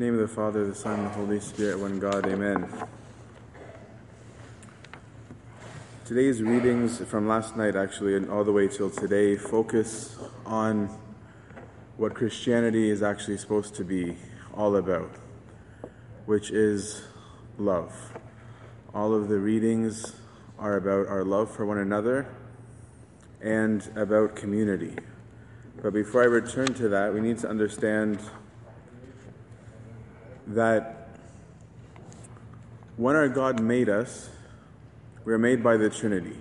name of the Father, the Son, and the Holy Spirit, one God, Amen. Today's readings from last night, actually, and all the way till today, focus on what Christianity is actually supposed to be all about, which is love. All of the readings are about our love for one another and about community. But before I return to that, we need to understand that when our God made us, we are made by the Trinity,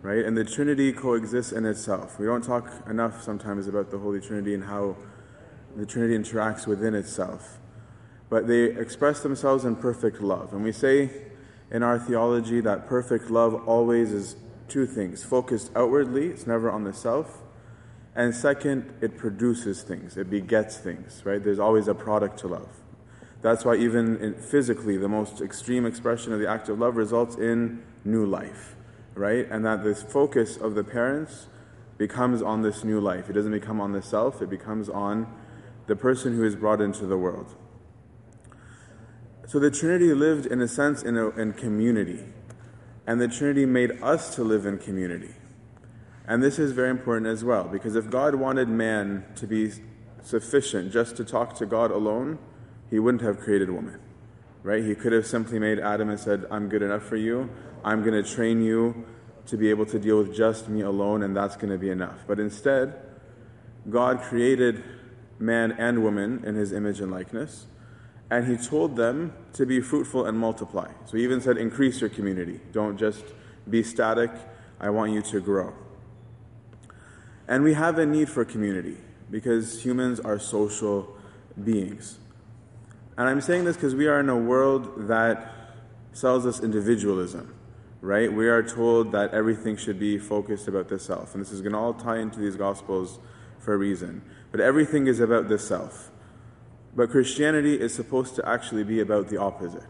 right? And the Trinity coexists in itself. We don't talk enough sometimes about the Holy Trinity and how the Trinity interacts within itself. But they express themselves in perfect love. And we say in our theology that perfect love always is two things focused outwardly, it's never on the self. And second, it produces things, it begets things, right? There's always a product to love. That's why, even physically, the most extreme expression of the act of love results in new life, right? And that this focus of the parents becomes on this new life. It doesn't become on the self, it becomes on the person who is brought into the world. So the Trinity lived, in a sense, in, a, in community. And the Trinity made us to live in community. And this is very important as well, because if God wanted man to be sufficient just to talk to God alone, he wouldn't have created woman, right? He could have simply made Adam and said, I'm good enough for you. I'm going to train you to be able to deal with just me alone, and that's going to be enough. But instead, God created man and woman in his image and likeness, and he told them to be fruitful and multiply. So he even said, increase your community. Don't just be static. I want you to grow. And we have a need for community because humans are social beings. And I'm saying this because we are in a world that sells us individualism, right? We are told that everything should be focused about the self. And this is going to all tie into these Gospels for a reason. But everything is about the self. But Christianity is supposed to actually be about the opposite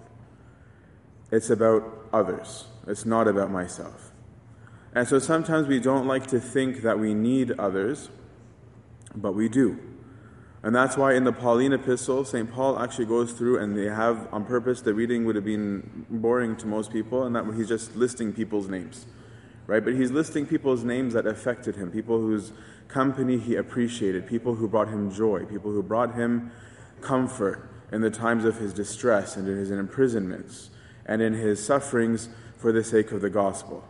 it's about others, it's not about myself. And so sometimes we don't like to think that we need others, but we do. And that's why in the Pauline epistle, St. Paul actually goes through and they have, on purpose, the reading would have been boring to most people, and that he's just listing people's names, right? But he's listing people's names that affected him, people whose company he appreciated, people who brought him joy, people who brought him comfort in the times of his distress and in his imprisonments and in his sufferings for the sake of the gospel.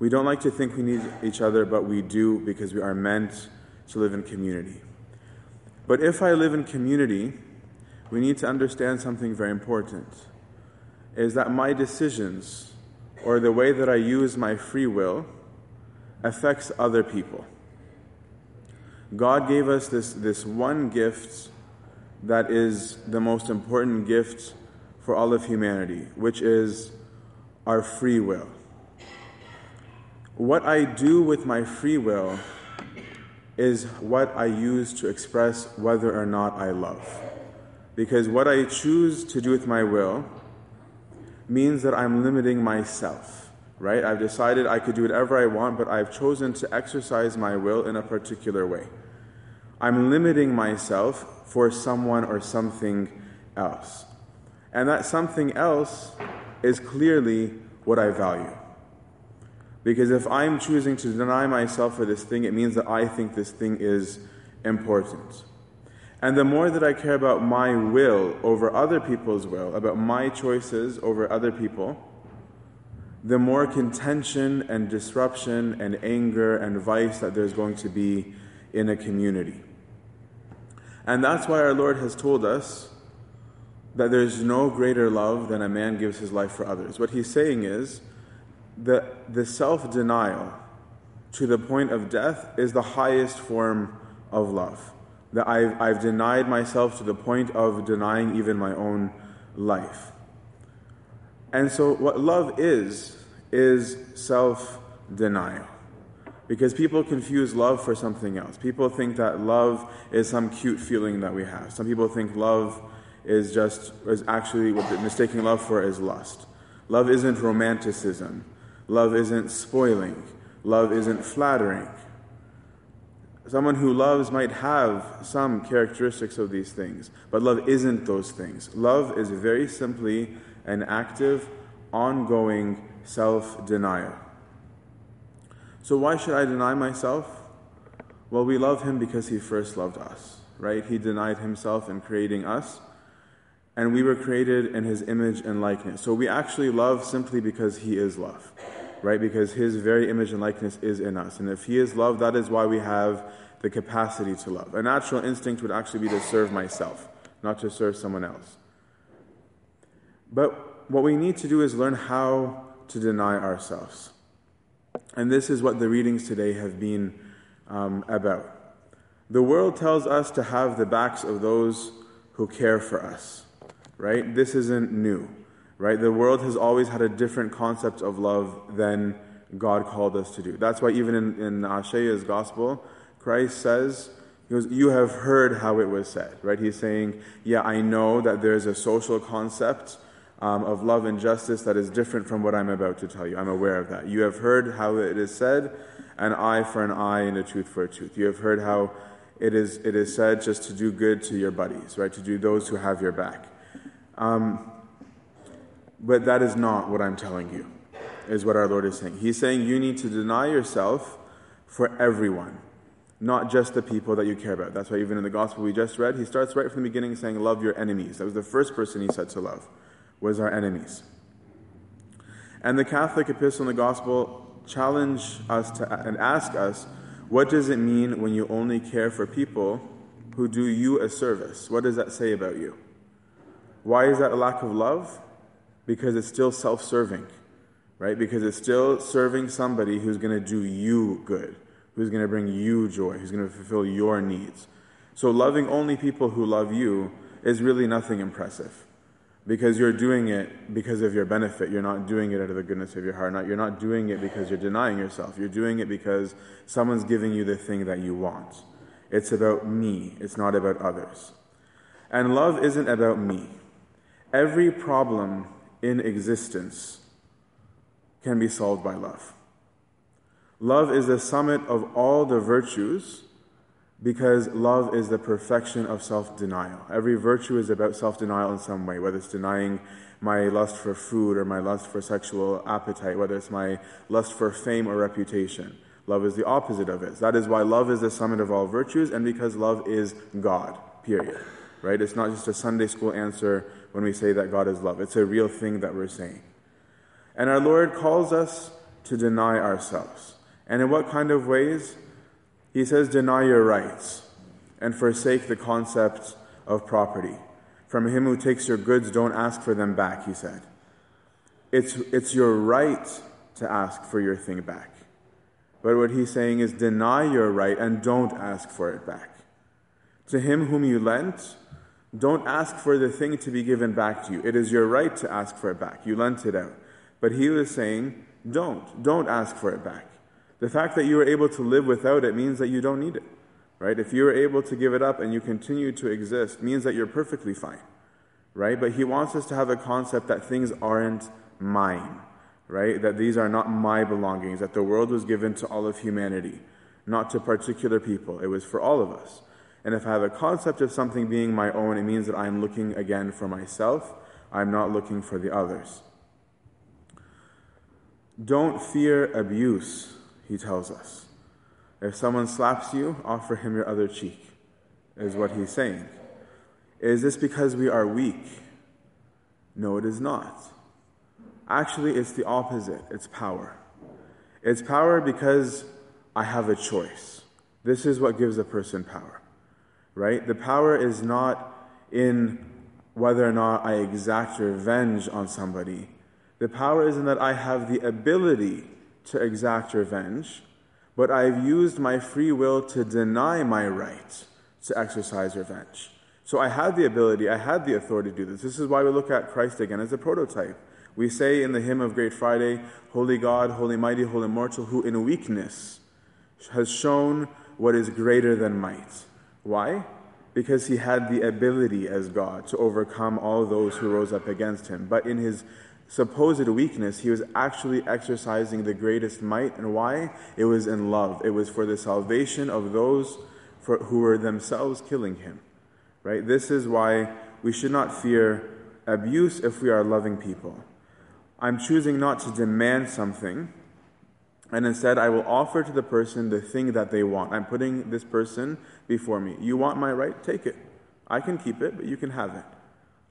We don't like to think we need each other, but we do because we are meant to live in community. But if I live in community, we need to understand something very important is that my decisions or the way that I use my free will affects other people. God gave us this, this one gift that is the most important gift for all of humanity, which is our free will. What I do with my free will is what I use to express whether or not I love. Because what I choose to do with my will means that I'm limiting myself, right? I've decided I could do whatever I want, but I've chosen to exercise my will in a particular way. I'm limiting myself for someone or something else. And that something else is clearly what I value. Because if I'm choosing to deny myself for this thing, it means that I think this thing is important. And the more that I care about my will over other people's will, about my choices over other people, the more contention and disruption and anger and vice that there's going to be in a community. And that's why our Lord has told us that there's no greater love than a man gives his life for others. What he's saying is, the, the self denial to the point of death is the highest form of love. That I've, I've denied myself to the point of denying even my own life. And so, what love is, is self denial. Because people confuse love for something else. People think that love is some cute feeling that we have. Some people think love is just, is actually what they're mistaking love for is lust. Love isn't romanticism. Love isn't spoiling. Love isn't flattering. someone who loves might have some characteristics of these things, but love isn't those things. Love is very simply an active, ongoing self denial. So, why should I deny myself? Well, we love him because he first loved us, right? He denied himself in creating us, and we were created in his image and likeness. So, we actually love simply because he is love, right? Because his very image and likeness is in us. And if he is love, that is why we have the capacity to love. A natural instinct would actually be to serve myself, not to serve someone else. But what we need to do is learn how to deny ourselves. And this is what the readings today have been um, about. The world tells us to have the backs of those who care for us, right? This isn't new, right? The world has always had a different concept of love than God called us to do. That's why even in, in Isaiah's gospel, Christ says, he goes, You have heard how it was said, right? He's saying, Yeah, I know that there's a social concept um, of love and justice that is different from what I'm about to tell you. I'm aware of that. You have heard how it is said, an eye for an eye and a tooth for a tooth. You have heard how it is, it is said just to do good to your buddies, right? To do those who have your back. Um, but that is not what I'm telling you, is what our Lord is saying. He's saying you need to deny yourself for everyone, not just the people that you care about. That's why even in the gospel we just read, he starts right from the beginning saying, Love your enemies. That was the first person he said to love was our enemies. And the Catholic epistle and the gospel challenge us to, and ask us, what does it mean when you only care for people who do you a service? What does that say about you? Why is that a lack of love? Because it's still self serving, right? Because it's still serving somebody who's going to do you good, who's going to bring you joy, who's going to fulfill your needs. So, loving only people who love you is really nothing impressive because you're doing it because of your benefit. You're not doing it out of the goodness of your heart. Not, you're not doing it because you're denying yourself. You're doing it because someone's giving you the thing that you want. It's about me, it's not about others. And love isn't about me. Every problem in existence can be solved by love. Love is the summit of all the virtues because love is the perfection of self denial. Every virtue is about self denial in some way, whether it's denying my lust for food or my lust for sexual appetite, whether it's my lust for fame or reputation. Love is the opposite of it. That is why love is the summit of all virtues, and because love is God, period. Right? It's not just a Sunday school answer when we say that God is love, it's a real thing that we're saying. And our Lord calls us to deny ourselves. And in what kind of ways? He says, Deny your rights and forsake the concept of property. From him who takes your goods, don't ask for them back, he said. It's, it's your right to ask for your thing back. But what he's saying is deny your right and don't ask for it back. To him whom you lent, don't ask for the thing to be given back to you. It is your right to ask for it back. You lent it out. But he was saying, don't. Don't ask for it back. The fact that you are able to live without it means that you don't need it. Right? If you are able to give it up and you continue to exist, means that you're perfectly fine. Right? But he wants us to have a concept that things aren't mine. Right? That these are not my belongings, that the world was given to all of humanity, not to particular people. It was for all of us. And if I have a concept of something being my own, it means that I'm looking again for myself. I'm not looking for the others. Don't fear abuse he tells us. If someone slaps you, offer him your other cheek, is what he's saying. Is this because we are weak? No, it is not. Actually, it's the opposite it's power. It's power because I have a choice. This is what gives a person power, right? The power is not in whether or not I exact revenge on somebody. The power is in that I have the ability to exact revenge, but I've used my free will to deny my right to exercise revenge. So I had the ability, I had the authority to do this. This is why we look at Christ again as a prototype. We say in the hymn of Great Friday, Holy God, Holy Mighty, Holy Immortal, who in weakness has shown what is greater than might. Why? Because he had the ability as God to overcome all those who rose up against him. But in his supposed weakness, he was actually exercising the greatest might. And why? It was in love. It was for the salvation of those for, who were themselves killing him. Right? This is why we should not fear abuse if we are loving people. I'm choosing not to demand something, and instead I will offer to the person the thing that they want. I'm putting this person before me. You want my right? Take it. I can keep it, but you can have it.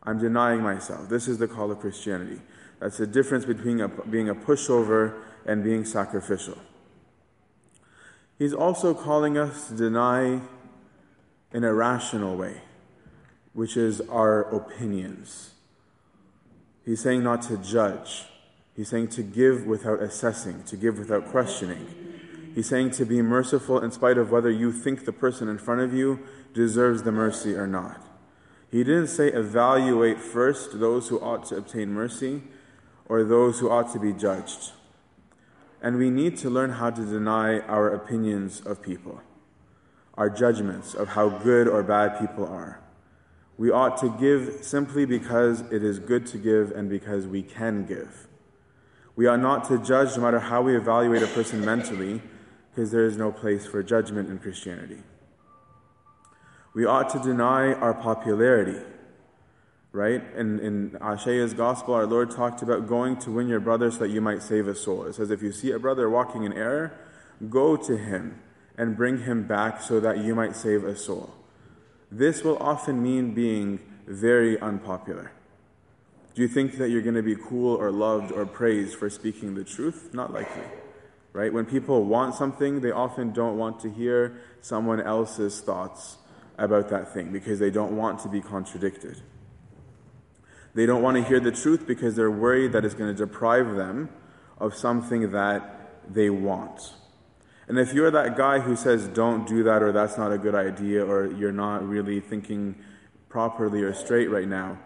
I'm denying myself. This is the call of Christianity. That's the difference between a, being a pushover and being sacrificial. He's also calling us to deny in a rational way, which is our opinions. He's saying not to judge. He's saying to give without assessing, to give without questioning. He's saying to be merciful in spite of whether you think the person in front of you deserves the mercy or not. He didn't say evaluate first those who ought to obtain mercy or those who ought to be judged. And we need to learn how to deny our opinions of people, our judgments of how good or bad people are. We ought to give simply because it is good to give and because we can give. We ought not to judge no matter how we evaluate a person mentally, because there is no place for judgment in Christianity. We ought to deny our popularity right? In, in Isaiah's gospel, our Lord talked about going to win your brother so that you might save a soul. It says, if you see a brother walking in error, go to him and bring him back so that you might save a soul. This will often mean being very unpopular. Do you think that you're going to be cool or loved or praised for speaking the truth? Not likely. Right? When people want something, they often don't want to hear someone else's thoughts about that thing because they don't want to be contradicted. They don't want to hear the truth because they're worried that it's going to deprive them of something that they want. And if you're that guy who says, don't do that, or that's not a good idea, or you're not really thinking properly or straight right now,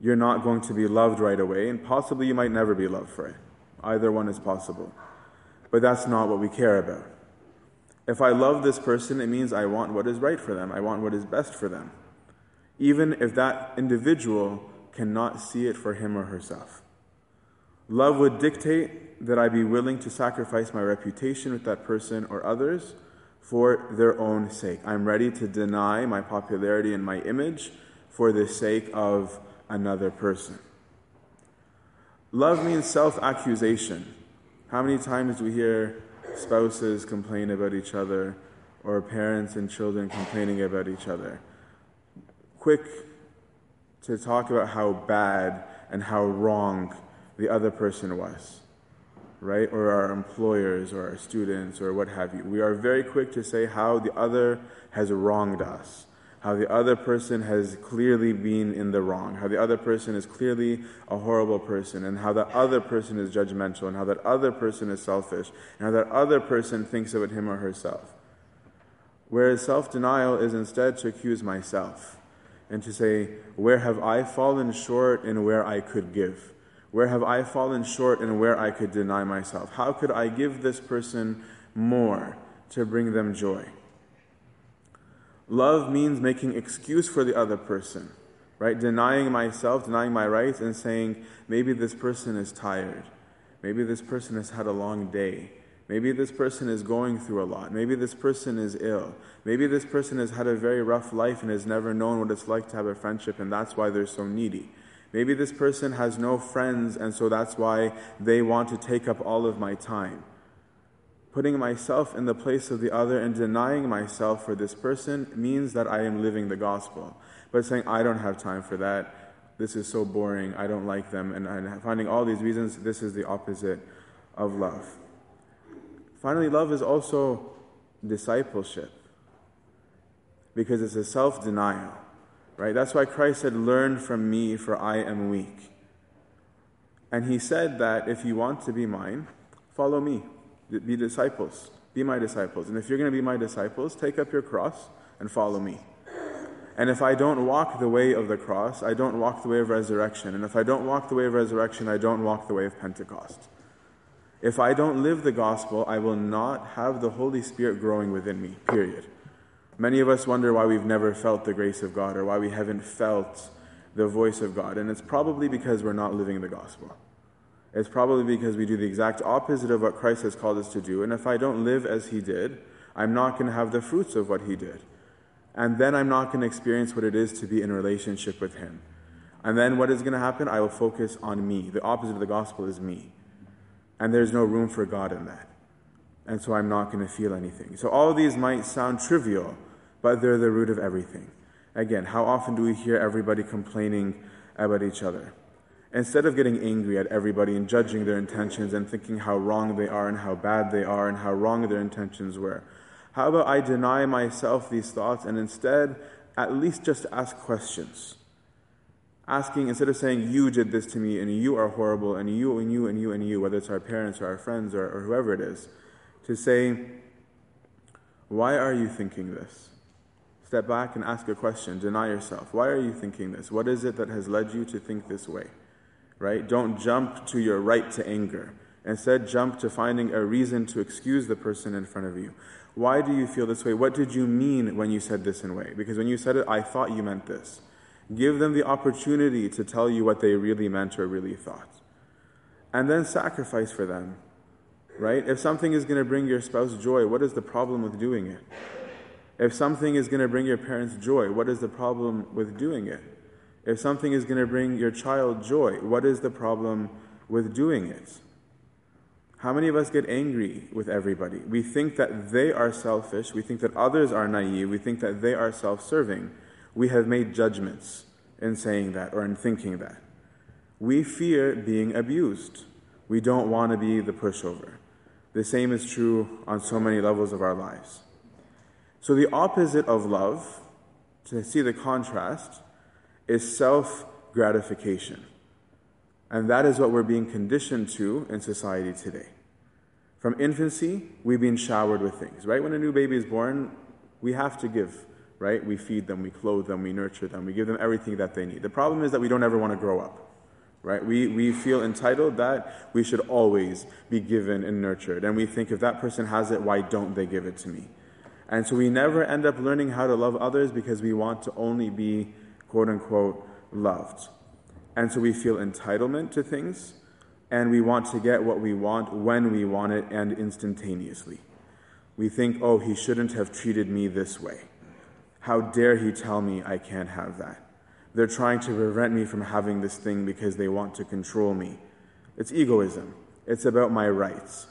you're not going to be loved right away, and possibly you might never be loved for it. Either one is possible. But that's not what we care about. If I love this person, it means I want what is right for them, I want what is best for them. Even if that individual cannot see it for him or herself. Love would dictate that I be willing to sacrifice my reputation with that person or others for their own sake. I'm ready to deny my popularity and my image for the sake of another person. Love means self accusation. How many times do we hear spouses complain about each other or parents and children complaining about each other? Quick to talk about how bad and how wrong the other person was, right? Or our employers or our students or what have you. We are very quick to say how the other has wronged us, how the other person has clearly been in the wrong, how the other person is clearly a horrible person, and how that other person is judgmental, and how that other person is selfish, and how that other person thinks about him or herself. Whereas self denial is instead to accuse myself and to say, Where have I fallen short and where I could give? Where have I fallen short and where I could deny myself? How could I give this person more to bring them joy? Love means making excuse for the other person, right? Denying myself, denying my rights, and saying, maybe this person is tired. Maybe this person has had a long day. Maybe this person is going through a lot. Maybe this person is ill. Maybe this person has had a very rough life and has never known what it's like to have a friendship, and that's why they're so needy. Maybe this person has no friends, and so that's why they want to take up all of my time. Putting myself in the place of the other and denying myself for this person means that I am living the gospel. But saying, I don't have time for that, this is so boring, I don't like them, and finding all these reasons, this is the opposite of love. Finally, love is also discipleship because it's a self denial, right? That's why Christ said, Learn from me, for I am weak. And he said that if you want to be mine, follow me, be disciples, be my disciples. And if you're going to be my disciples, take up your cross and follow me. And if I don't walk the way of the cross, I don't walk the way of resurrection. And if I don't walk the way of resurrection, I don't walk the way of Pentecost. If I don't live the gospel, I will not have the Holy Spirit growing within me, period. Many of us wonder why we've never felt the grace of God or why we haven't felt the voice of God. And it's probably because we're not living the gospel. It's probably because we do the exact opposite of what Christ has called us to do. And if I don't live as he did, I'm not going to have the fruits of what he did. And then I'm not going to experience what it is to be in relationship with him. And then what is going to happen? I will focus on me. The opposite of the gospel is me. And there's no room for God in that. And so I'm not going to feel anything. So all of these might sound trivial, but they're the root of everything. Again, how often do we hear everybody complaining about each other? Instead of getting angry at everybody and judging their intentions and thinking how wrong they are and how bad they are and how wrong their intentions were, how about I deny myself these thoughts and instead at least just ask questions? Asking, instead of saying, You did this to me and you are horrible and you and you and you and you, whether it's our parents or our friends or, or whoever it is, to say, Why are you thinking this? Step back and ask a question. Deny yourself. Why are you thinking this? What is it that has led you to think this way? Right? Don't jump to your right to anger. Instead, jump to finding a reason to excuse the person in front of you. Why do you feel this way? What did you mean when you said this in a way? Because when you said it, I thought you meant this. Give them the opportunity to tell you what they really meant or really thought. And then sacrifice for them. Right? If something is going to bring your spouse joy, what is the problem with doing it? If something is going to bring your parents joy, what is the problem with doing it? If something is going to bring your child joy, what is the problem with doing it? How many of us get angry with everybody? We think that they are selfish. We think that others are naive. We think that they are self serving. We have made judgments in saying that or in thinking that. We fear being abused. We don't want to be the pushover. The same is true on so many levels of our lives. So, the opposite of love, to see the contrast, is self gratification. And that is what we're being conditioned to in society today. From infancy, we've been showered with things, right? When a new baby is born, we have to give, right? We feed them, we clothe them, we nurture them, we give them everything that they need. The problem is that we don't ever want to grow up, right? We, we feel entitled that we should always be given and nurtured. And we think if that person has it, why don't they give it to me? And so we never end up learning how to love others because we want to only be, quote unquote, loved. And so we feel entitlement to things, and we want to get what we want when we want it and instantaneously. We think, oh, he shouldn't have treated me this way. How dare he tell me I can't have that? They're trying to prevent me from having this thing because they want to control me. It's egoism, it's about my rights.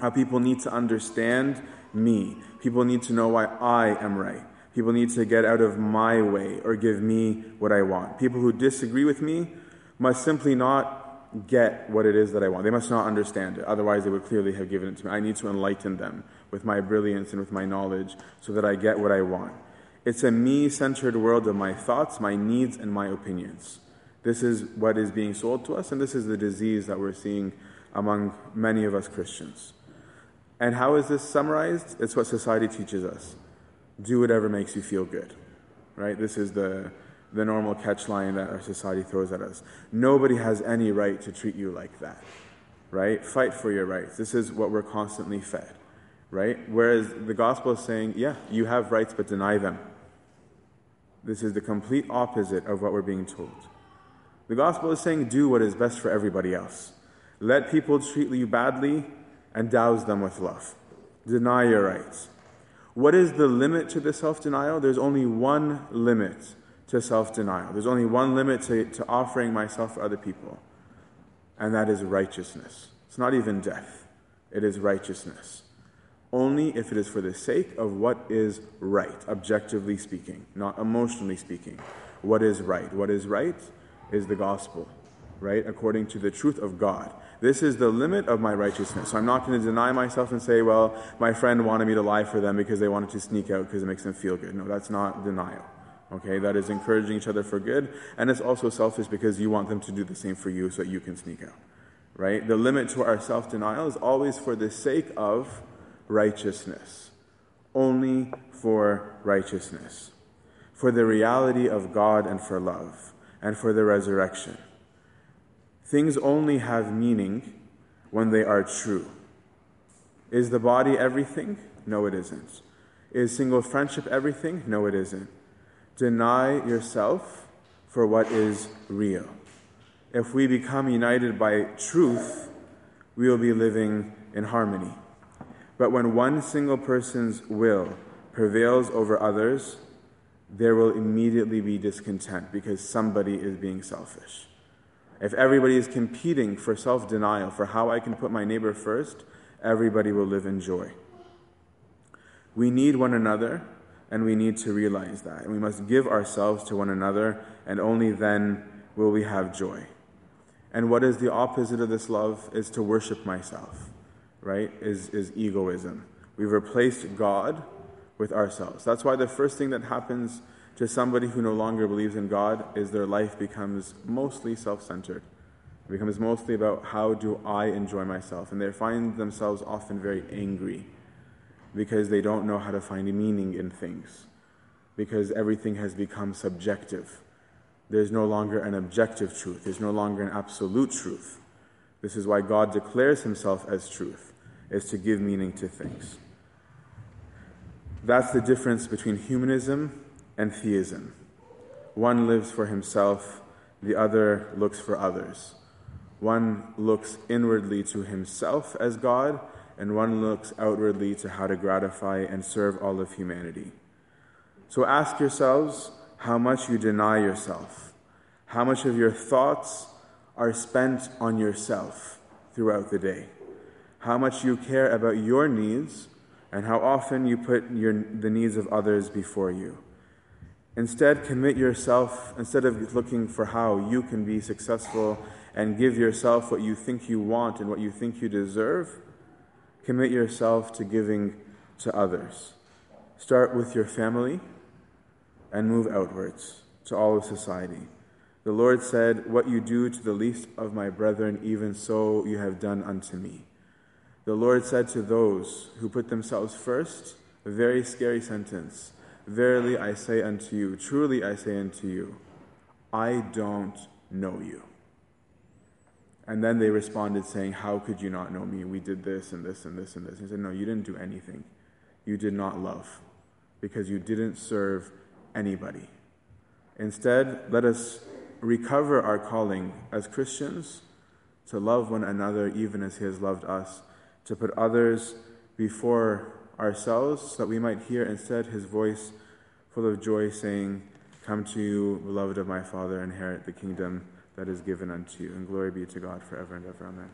How people need to understand me. People need to know why I am right. People need to get out of my way or give me what I want. People who disagree with me must simply not get what it is that I want. They must not understand it. Otherwise, they would clearly have given it to me. I need to enlighten them with my brilliance and with my knowledge so that I get what I want. It's a me centered world of my thoughts, my needs, and my opinions. This is what is being sold to us, and this is the disease that we're seeing among many of us Christians. And how is this summarized? It's what society teaches us do whatever makes you feel good. Right? This is the, the normal catch line that our society throws at us. Nobody has any right to treat you like that. Right? Fight for your rights. This is what we're constantly fed. Right? Whereas the gospel is saying, yeah, you have rights, but deny them. This is the complete opposite of what we're being told. The gospel is saying, do what is best for everybody else. Let people treat you badly, and douse them with love. Deny your rights. What is the limit to the self denial? There's only one limit to self denial. There's only one limit to, to offering myself for other people, and that is righteousness. It's not even death, it is righteousness. Only if it is for the sake of what is right, objectively speaking, not emotionally speaking. What is right? What is right is the gospel, right? According to the truth of God. This is the limit of my righteousness. So I'm not going to deny myself and say, well, my friend wanted me to lie for them because they wanted to sneak out because it makes them feel good. No, that's not denial. Okay, that is encouraging each other for good. And it's also selfish because you want them to do the same for you so that you can sneak out. Right? The limit to our self denial is always for the sake of righteousness. Only for righteousness. For the reality of God and for love. And for the resurrection. Things only have meaning when they are true. Is the body everything? No, it isn't. Is single friendship everything? No, it isn't. Deny yourself for what is real. if we become united by truth, we will be living in harmony. But when one single person's will prevails over others, there will immediately be discontent because somebody is being selfish. If everybody is competing for self denial, for how I can put my neighbor first, everybody will live in joy. We need one another, and we need to realize that. And we must give ourselves to one another, and only then will we have joy. And what is the opposite of this love? Is to worship myself, right? Is, is egoism. We've replaced God with ourselves. That's why the first thing that happens to somebody who no longer believes in God is their life becomes mostly self centered. It becomes mostly about how do I enjoy myself. And they find themselves often very angry because they don't know how to find meaning in things, because everything has become subjective. There's no longer an objective truth, there's no longer an absolute truth. This is why God declares himself as truth, is to give meaning to things. That's the difference between humanism and theism. One lives for himself, the other looks for others. One looks inwardly to himself as God, and one looks outwardly to how to gratify and serve all of humanity. So ask yourselves how much you deny yourself, how much of your thoughts are spent on yourself throughout the day, how much you care about your needs, and how often you put your, the needs of others before you. Instead, commit yourself, instead of looking for how you can be successful and give yourself what you think you want and what you think you deserve, commit yourself to giving to others. Start with your family and move outwards to all of society. The Lord said, What you do to the least of my brethren, even so you have done unto me. The Lord said to those who put themselves first, a very scary sentence Verily I say unto you, truly I say unto you, I don't know you. And then they responded, saying, How could you not know me? We did this and this and this and this. He said, No, you didn't do anything. You did not love because you didn't serve anybody. Instead, let us recover our calling as Christians to love one another even as He has loved us, to put others before ourselves so that we might hear instead His voice full of joy, saying, Come to you, beloved of my Father, inherit the kingdom that is given unto you. And glory be to God forever and ever. Amen.